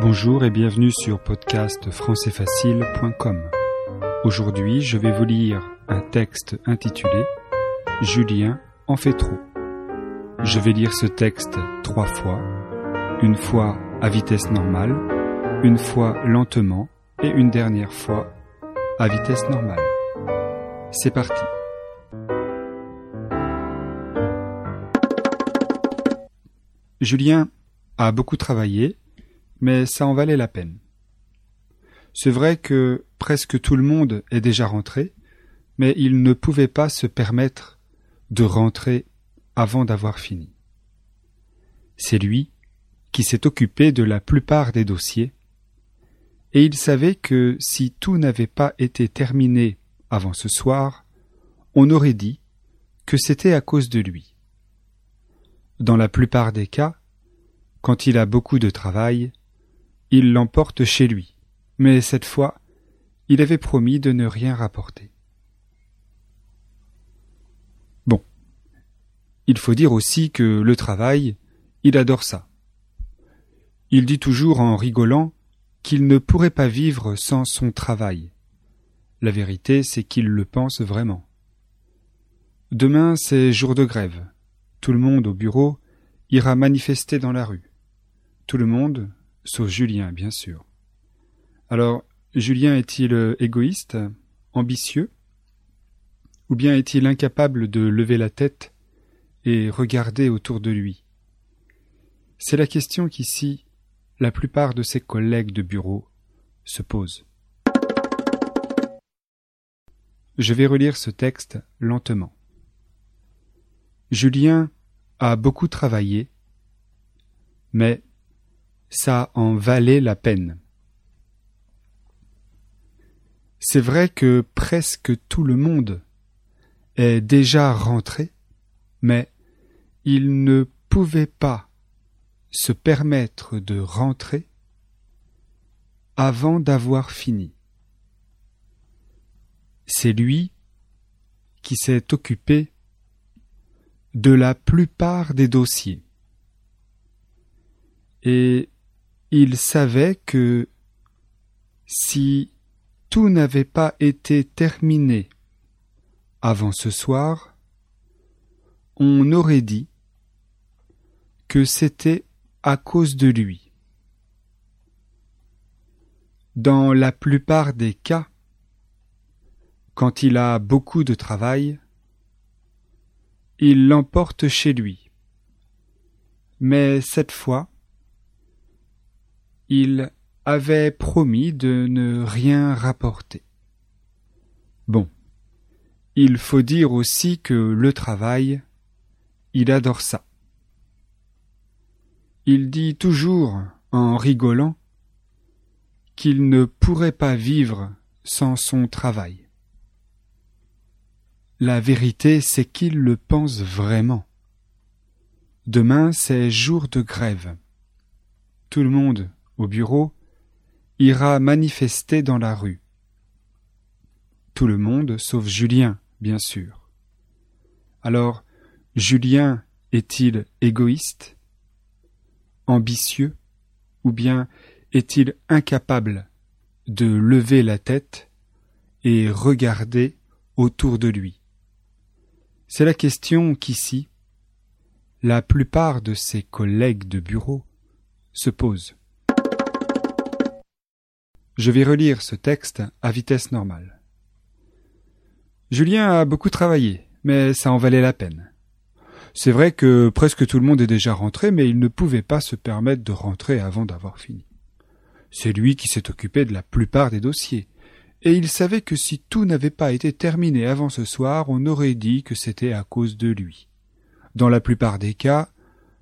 Bonjour et bienvenue sur podcast françaisfacile.com. Aujourd'hui, je vais vous lire un texte intitulé Julien en fait trop. Je vais lire ce texte trois fois, une fois à vitesse normale, une fois lentement et une dernière fois à vitesse normale. C'est parti. Julien a beaucoup travaillé mais ça en valait la peine. C'est vrai que presque tout le monde est déjà rentré, mais il ne pouvait pas se permettre de rentrer avant d'avoir fini. C'est lui qui s'est occupé de la plupart des dossiers, et il savait que si tout n'avait pas été terminé avant ce soir, on aurait dit que c'était à cause de lui. Dans la plupart des cas, quand il a beaucoup de travail, il l'emporte chez lui, mais cette fois, il avait promis de ne rien rapporter. Bon. Il faut dire aussi que le travail, il adore ça. Il dit toujours en rigolant qu'il ne pourrait pas vivre sans son travail. La vérité, c'est qu'il le pense vraiment. Demain, c'est jour de grève. Tout le monde au bureau ira manifester dans la rue. Tout le monde, sauf Julien, bien sûr. Alors, Julien est-il euh, égoïste, ambitieux, ou bien est-il incapable de lever la tête et regarder autour de lui? C'est la question qu'ici la plupart de ses collègues de bureau se posent. Je vais relire ce texte lentement. Julien a beaucoup travaillé, mais ça en valait la peine. C'est vrai que presque tout le monde est déjà rentré, mais il ne pouvait pas se permettre de rentrer avant d'avoir fini. C'est lui qui s'est occupé de la plupart des dossiers. Et il savait que si tout n'avait pas été terminé avant ce soir, on aurait dit que c'était à cause de lui. Dans la plupart des cas, quand il a beaucoup de travail, il l'emporte chez lui. Mais cette fois, il avait promis de ne rien rapporter. Bon. Il faut dire aussi que le travail, il adore ça. Il dit toujours, en rigolant, qu'il ne pourrait pas vivre sans son travail. La vérité, c'est qu'il le pense vraiment. Demain, c'est jour de grève. Tout le monde au bureau, ira manifester dans la rue. Tout le monde, sauf Julien, bien sûr. Alors, Julien est-il égoïste, ambitieux, ou bien est-il incapable de lever la tête et regarder autour de lui? C'est la question qu'ici, la plupart de ses collègues de bureau se posent. Je vais relire ce texte à vitesse normale. Julien a beaucoup travaillé, mais ça en valait la peine. C'est vrai que presque tout le monde est déjà rentré, mais il ne pouvait pas se permettre de rentrer avant d'avoir fini. C'est lui qui s'est occupé de la plupart des dossiers, et il savait que si tout n'avait pas été terminé avant ce soir, on aurait dit que c'était à cause de lui. Dans la plupart des cas,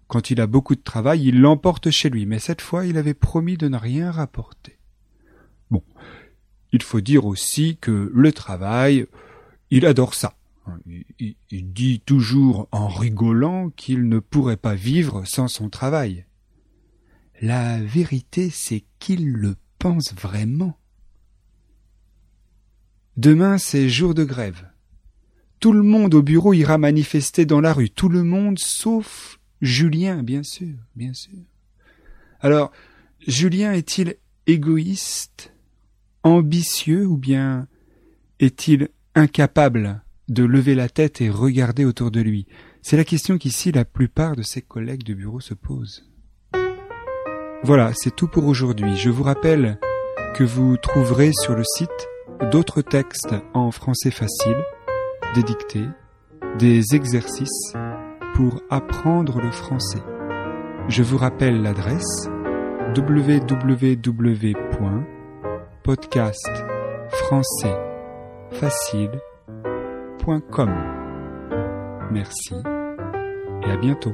quand il a beaucoup de travail, il l'emporte chez lui, mais cette fois il avait promis de ne rien rapporter. Bon, il faut dire aussi que le travail, il adore ça. Il, dit toujours en rigolant qu'il ne pourrait pas vivre sans son travail. La vérité, c'est qu'il le pense vraiment. Demain, c'est jour de grève. Tout le monde au bureau ira manifester dans la rue, tout le monde sauf Julien, bien sûr, bien sûr. Alors, Julien est-il égoïste, ambitieux ou bien est-il incapable de lever la tête et regarder autour de lui? C'est la question qu'ici la plupart de ses collègues de bureau se posent. Voilà, c'est tout pour aujourd'hui. Je vous rappelle que vous trouverez sur le site d'autres textes en français facile, des dictées, des exercices pour apprendre le français. Je vous rappelle l'adresse www.podcastfrançaisfacile.com. Merci et à bientôt.